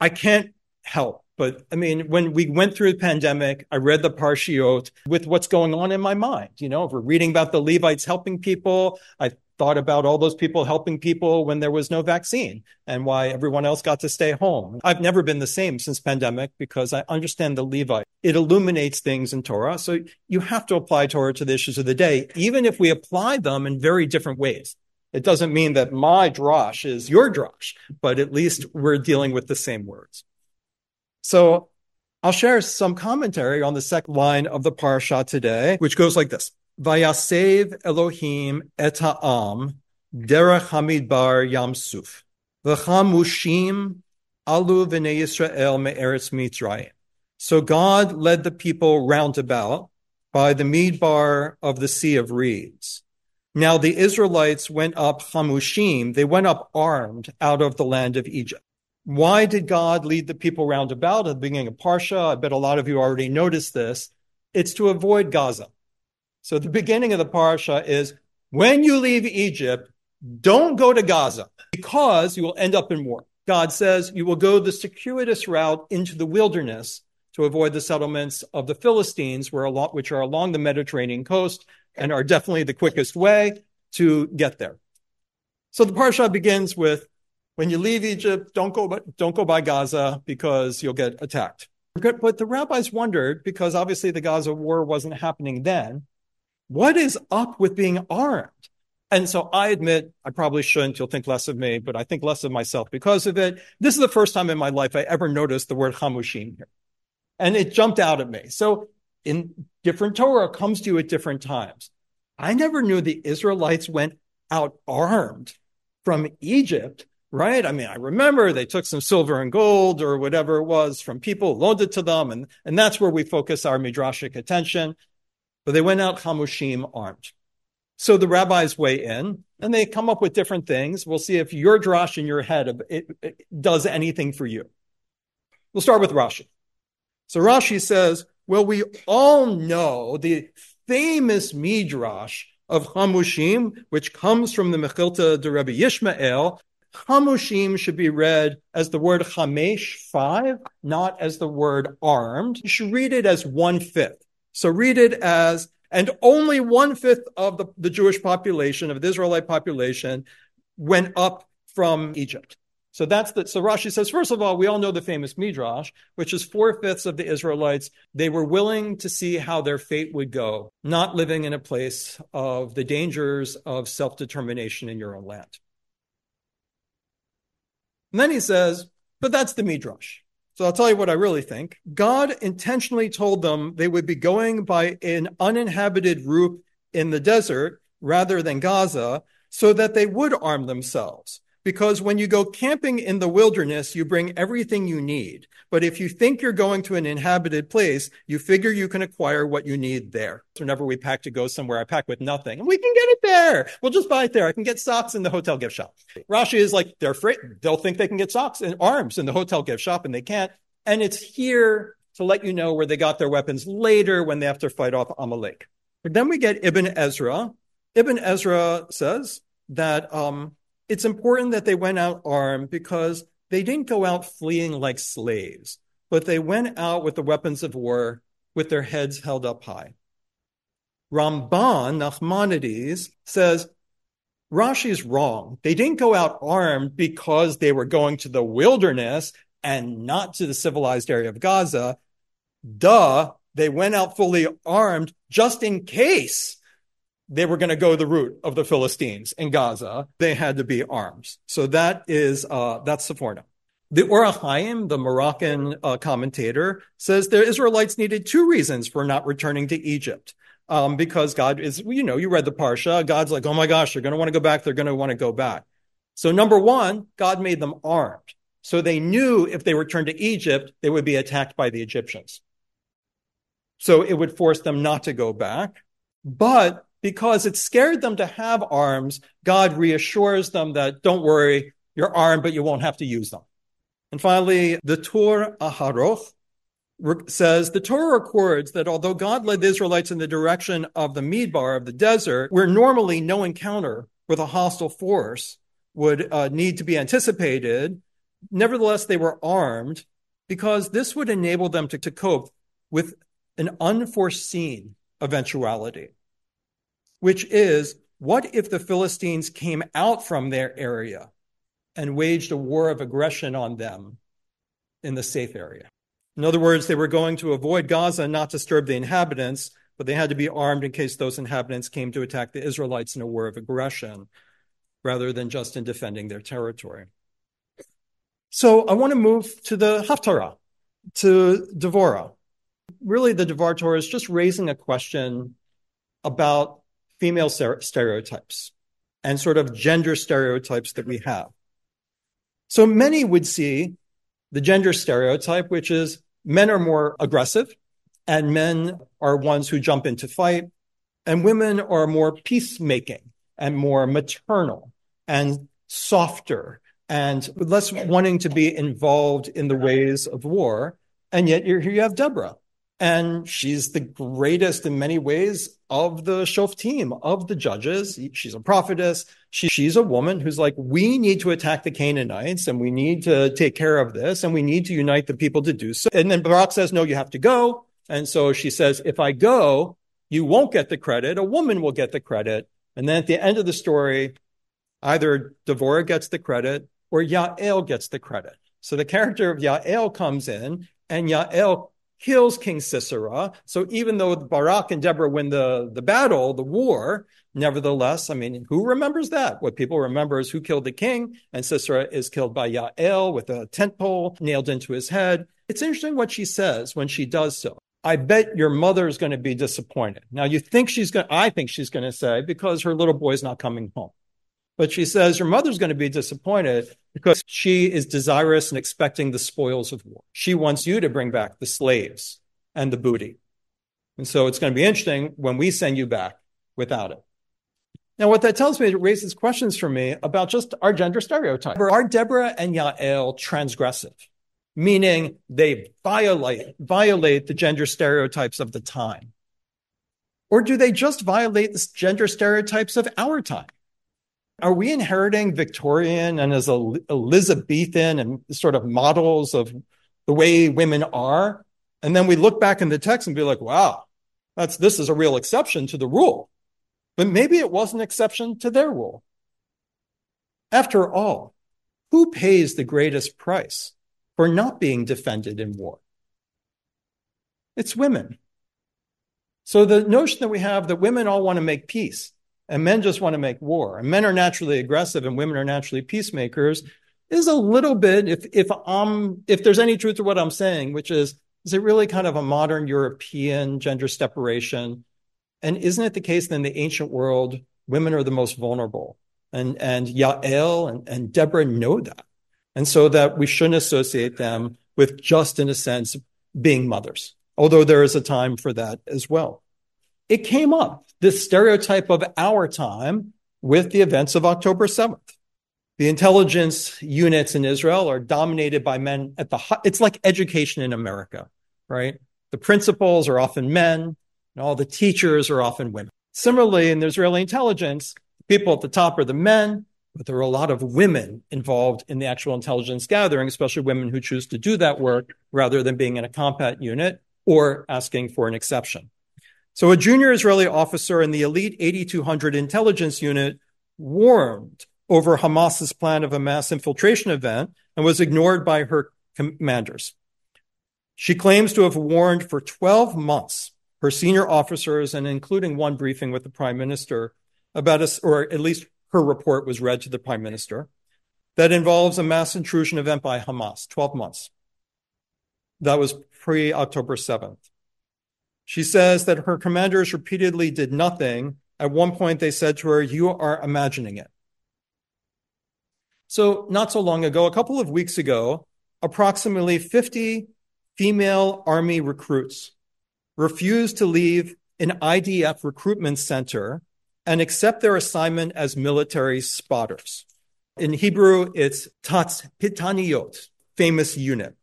I can't help but I mean, when we went through the pandemic, I read the Parshiot with what's going on in my mind. You know, if we're reading about the Levites helping people, I thought about all those people helping people when there was no vaccine and why everyone else got to stay home. I've never been the same since pandemic because I understand the Levite. It illuminates things in Torah. So you have to apply Torah to the issues of the day, even if we apply them in very different ways. It doesn't mean that my drosh is your drosh, but at least we're dealing with the same words. So I'll share some commentary on the second line of the parsha today, which goes like this. Vayasev Elohim et derech hamidbar yamsuf v'chamushim alu v'nei Yisrael me'eretz mitzrayim. So God led the people roundabout by the midbar of the Sea of Reeds. Now the Israelites went up Hamushim, they went up armed out of the land of Egypt. Why did God lead the people round about at the beginning of Parsha? I bet a lot of you already noticed this. It's to avoid Gaza. So the beginning of the Parsha is when you leave Egypt, don't go to Gaza because you will end up in war. God says you will go the circuitous route into the wilderness to avoid the settlements of the Philistines, which are along the Mediterranean coast and are definitely the quickest way to get there. So the Parsha begins with when you leave Egypt, don't go, don't go by Gaza because you'll get attacked. But the rabbis wondered, because obviously the Gaza war wasn't happening then, what is up with being armed? And so I admit I probably shouldn't. You'll think less of me, but I think less of myself because of it. This is the first time in my life I ever noticed the word chamushim here. And it jumped out at me. So in different Torah comes to you at different times. I never knew the Israelites went out armed from Egypt right? I mean, I remember they took some silver and gold or whatever it was from people, loaned it to them, and, and that's where we focus our midrashic attention. But they went out chamushim armed. So the rabbis weigh in and they come up with different things. We'll see if your drash in your head it, it does anything for you. We'll start with Rashi. So Rashi says, well, we all know the famous midrash of Hamushim, which comes from the Mechilta de Rebbe Yishmael, Chamushim should be read as the word chamesh, five, not as the word armed. You should read it as one fifth. So read it as, and only one fifth of the, the Jewish population, of the Israelite population, went up from Egypt. So that's the, so Rashi says, first of all, we all know the famous Midrash, which is four fifths of the Israelites. They were willing to see how their fate would go, not living in a place of the dangers of self determination in your own land. And then he says, but that's the Midrash. So I'll tell you what I really think. God intentionally told them they would be going by an uninhabited route in the desert rather than Gaza so that they would arm themselves because when you go camping in the wilderness, you bring everything you need. But if you think you're going to an inhabited place, you figure you can acquire what you need there. Whenever we pack to go somewhere, I pack with nothing and we can get it there. We'll just buy it there. I can get socks in the hotel gift shop. Rashi is like, they're afraid. They'll think they can get socks and arms in the hotel gift shop and they can't. And it's here to let you know where they got their weapons later when they have to fight off Amalek. But then we get Ibn Ezra. Ibn Ezra says that, um, it's important that they went out armed because they didn't go out fleeing like slaves, but they went out with the weapons of war with their heads held up high. Ramban, Nachmanides, says Rashi is wrong. They didn't go out armed because they were going to the wilderness and not to the civilized area of Gaza. Duh, they went out fully armed just in case they were going to go the route of the Philistines in Gaza. They had to be arms. So that is, uh, that's Sforno. The Or HaChaim, the Moroccan uh, commentator, says the Israelites needed two reasons for not returning to Egypt. Um, because God is, you know, you read the Parsha. God's like, oh my gosh, they're going to want to go back. They're going to want to go back. So number one, God made them armed. So they knew if they returned to Egypt, they would be attacked by the Egyptians. So it would force them not to go back. But because it scared them to have arms, God reassures them that don't worry, you're armed, but you won't have to use them. And finally, the Tur HaAroch says the Torah records that although God led the Israelites in the direction of the Midbar of the desert, where normally no encounter with a hostile force would uh, need to be anticipated, nevertheless, they were armed because this would enable them to, to cope with an unforeseen eventuality, which is what if the Philistines came out from their area and waged a war of aggression on them in the safe area? In other words, they were going to avoid Gaza and not disturb the inhabitants, but they had to be armed in case those inhabitants came to attack the Israelites in a war of aggression rather than just in defending their territory. So I want to move to the Haftarah, to Devorah. Really, the Devar Torah is just raising a question about female stereotypes and sort of gender stereotypes that we have. So many would see the gender stereotype, which is men are more aggressive and men are ones who jump into fight and women are more peacemaking and more maternal and softer and less wanting to be involved in the ways of war. And yet here you have Deborah and she's the greatest in many ways of the Shoftim, of the judges. She's a prophetess. She, she's a woman who's like, we need to attack the Canaanites and we need to take care of this and we need to unite the people to do so. And then Barak says, no, you have to go. And so she says, if I go, you won't get the credit. A woman will get the credit. And then at the end of the story, either Devorah gets the credit or Yael gets the credit. So the character of Yael comes in and Yael kills King Sisera. So even though Barak and Deborah win the, the battle, the war, nevertheless, I mean, who remembers that? What people remember is who killed the king, and Sisera is killed by Yael with a tent pole nailed into his head. It's interesting what she says when she does so. I bet your mother is going to be disappointed. Now you think she's going, I think she's going to say, because her little boy's not coming home. But she says your mother's going to be disappointed because she is desirous and expecting the spoils of war. She wants you to bring back the slaves and the booty. And so it's going to be interesting when we send you back without it. Now, what that tells me, it raises questions for me about just our gender stereotype. Are Deborah and Yael transgressive? Meaning they violate, violate the gender stereotypes of the time. Or do they just violate the gender stereotypes of our time? Are we inheriting Victorian and as Elizabethan and sort of models of the way women are? And then we look back in the text and be like, wow, that's, this is a real exception to the rule. But maybe it was an exception to their rule. After all, who pays the greatest price for not being defended in war? It's women. So the notion that we have that women all want to make peace and men just want to make war. And men are naturally aggressive and women are naturally peacemakers is a little bit if if um if there's any truth to what i'm saying which is is it really kind of a modern european gender separation? And isn't it the case that in the ancient world women are the most vulnerable? And and yael and, and deborah know that. And so that we shouldn't associate them with just in a sense being mothers although there is a time for that as well it came up, this stereotype of our time with the events of October 7th. The intelligence units in Israel are dominated by men at the it's like education in America, right? The principals are often men, and all the teachers are often women. Similarly, in the Israeli intelligence, people at the top are the men, but there are a lot of women involved in the actual intelligence gathering, especially women who choose to do that work rather than being in a combat unit or asking for an exception. So a junior Israeli officer in the elite 8200 intelligence unit warned over Hamas's plan of a mass infiltration event and was ignored by her commanders. She claims to have warned for 12 months her senior officers and including one briefing with the prime minister about us, or at least her report was read to the prime minister that involves a mass intrusion event by Hamas, 12 months. That was pre October 7th. She says that her commanders repeatedly did nothing. At one point, they said to her, You are imagining it. So, not so long ago, a couple of weeks ago, approximately 50 female Army recruits refused to leave an IDF recruitment center and accept their assignment as military spotters. In Hebrew, it's Tats Pitaniot, famous unit.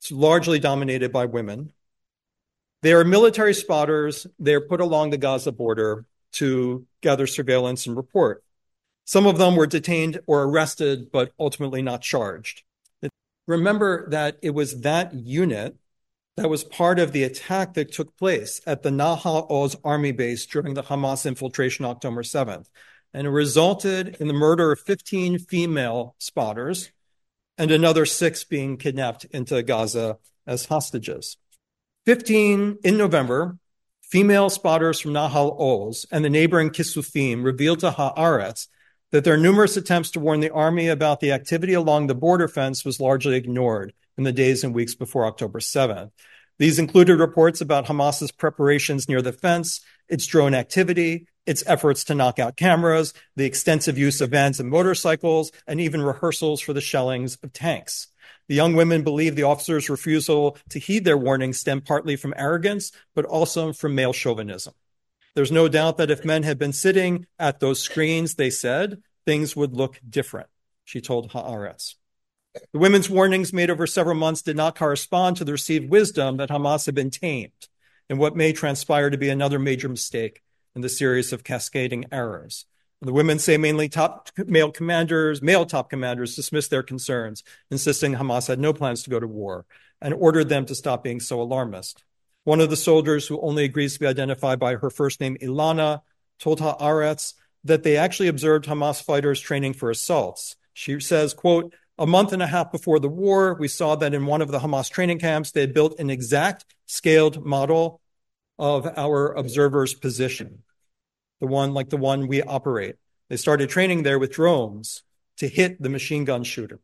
It's largely dominated by women. They are military spotters. They're put along the Gaza border to gather surveillance and report. Some of them were detained or arrested, but ultimately not charged. remember that it was that unit that was part of the attack that took place at the Nahal Oz army base during the Hamas infiltration October 7th. And it resulted in the murder of 15 female spotters and another six being kidnapped into Gaza as hostages. 15 in November, female spotters from Nahal Oz and the neighboring Kisufim revealed to Haaretz that their numerous attempts to warn the army about the activity along the border fence was largely ignored in the days and weeks before October 7th. These included reports about Hamas's preparations near the fence, its drone activity, its efforts to knock out cameras, the extensive use of vans and motorcycles, and even rehearsals for the shellings of tanks. The young women believe the officers' refusal to heed their warnings stemmed partly from arrogance, but also from male chauvinism. There's no doubt that if men had been sitting at those screens, they said, things would look different, she told Haaretz. The women's warnings made over several months did not correspond to the received wisdom that Hamas had been tamed and what may transpire to be another major mistake in the series of cascading errors. The women say mainly top male commanders, male top commanders dismissed their concerns, insisting Hamas had no plans to go to war and ordered them to stop being so alarmist. One of the soldiers, who only agrees to be identified by her first name, Ilana, told Haaretz that they actually observed Hamas fighters training for assaults. She says, quote, a month and a half before the war, we saw that in one of the Hamas training camps, they had built an exact scaled model of our observer's position, the one like the one we operate. They started training there with drones to hit the machine gun shooter.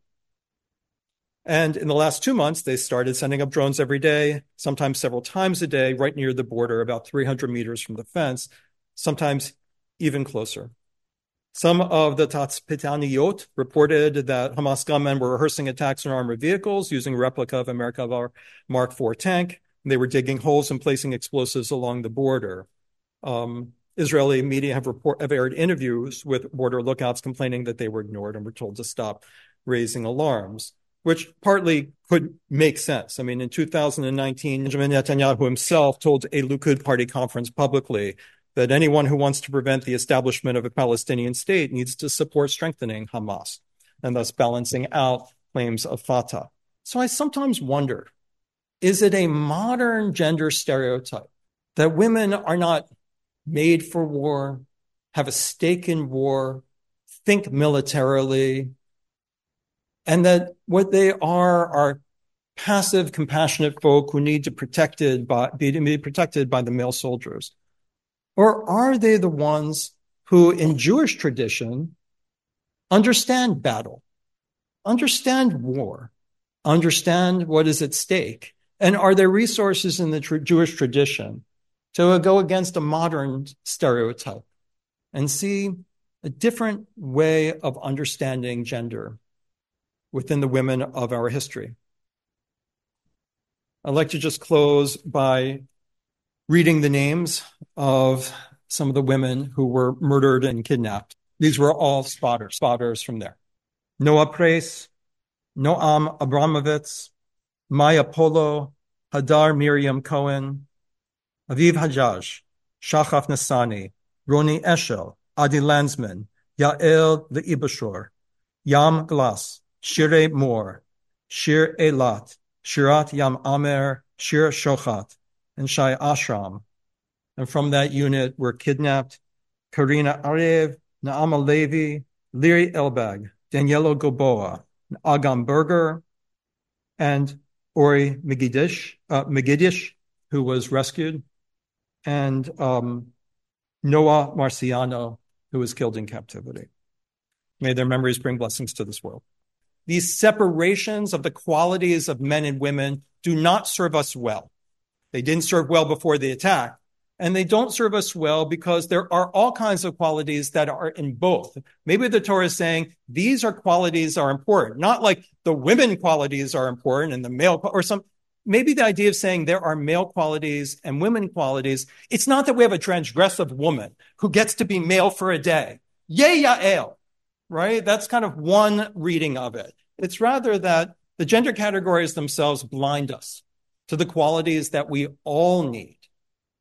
And in the last two months, they started sending up drones every day, sometimes several times a day, right near the border, about 300 meters from the fence, sometimes even closer. Some of the Tatzpitaniyot reported that Hamas gunmen were rehearsing attacks on armored vehicles using replica of a Merkava Mark IV tank. They were digging holes and placing explosives along the border. Um, Israeli media have, report, have aired interviews with border lookouts complaining that they were ignored and were told to stop raising alarms which partly could make sense. I mean, in 2019, Benjamin Netanyahu himself told a Likud party conference publicly that anyone who wants to prevent the establishment of a Palestinian state needs to support strengthening Hamas and thus balancing out claims of Fatah. So I sometimes wonder is it a modern gender stereotype that women are not made for war, have a stake in war, think militarily, and that what they are are passive, compassionate folk who need to protected by, be protected by the male soldiers? Or are they the ones who, in Jewish tradition, understand battle, understand war, understand what is at stake? And are there resources in the tr- Jewish tradition to go against a modern stereotype and see a different way of understanding gender within the women of our history. I'd like to just close by reading the names of some of the women who were murdered and kidnapped. These were all spotters, spotters from there. Noah Preis, Noam Abramovitz, Maya Polo, Hadar Miriam Cohen, Aviv Hajjaj, Shachaf Nassani, Roni Eshel, Adi Landsman, Yael Leibushor, Yam Glass, Shire Moore, Shir Eilat, Shirat Yam Amer, Shir Shochat, and Shai Ashram. And from that unit were kidnapped Karina Ariev, Naama Levi, Liri Albag, Daniela Gilboa, Agam Berger, and Ori Megidish, uh, who was rescued, and um, Noa Marciano, who was killed in captivity. May their memories bring blessings to this world. These separations of the qualities of men and women do not serve us well. They didn't serve well before the attack, and they don't serve us well because there are all kinds of qualities that are in both. Maybe the Torah is saying these are qualities are important, not like the women qualities are important and the male or some. Maybe the idea of saying there are male qualities and women qualities. It's not that we have a transgressive woman who gets to be male for a day. Yay, Yael right? That's kind of one reading of it. It's rather that the gender categories themselves blind us to the qualities that we all need.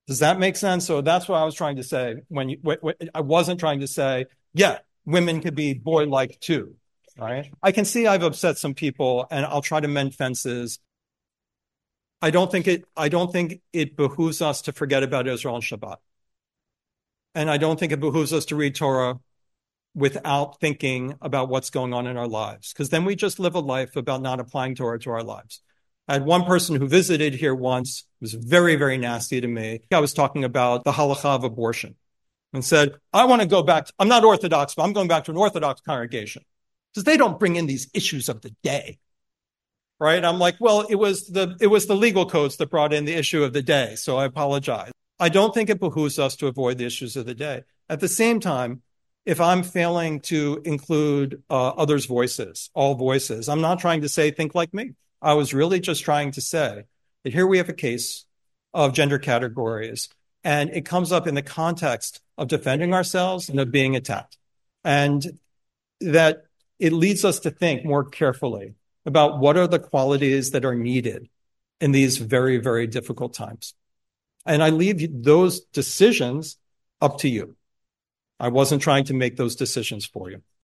Does that make sense? So that's what I was trying to say when you, I wasn't trying to say, yeah, women could be boy like too. right? I can see I've upset some people and I'll try to mend fences. I don't think it I don't think it behooves us to forget about Israel and Shabbat. And I don't think it behooves us to read Torah without thinking about what's going on in our lives, because then we just live a life about not applying Torah to our lives. I had one person who visited here once, was very, very nasty to me. I was talking about the halacha of abortion and said, I want to go back. To, I'm not Orthodox, but I'm going back to an Orthodox congregation because they don't bring in these issues of the day. Right. I'm like, well, it was the, it was the legal codes that brought in the issue of the day. So I apologize. I don't think it behooves us to avoid the issues of the day. At the same time, if I'm failing to include uh, others' voices, all voices, I'm not trying to say think like me. I was really just trying to say that here we have a case of gender categories, and it comes up in the context of defending ourselves and of being attacked. And that it leads us to think more carefully about what are the qualities that are needed in these very, very difficult times. And I leave those decisions up to you. I wasn't trying to make those decisions for you.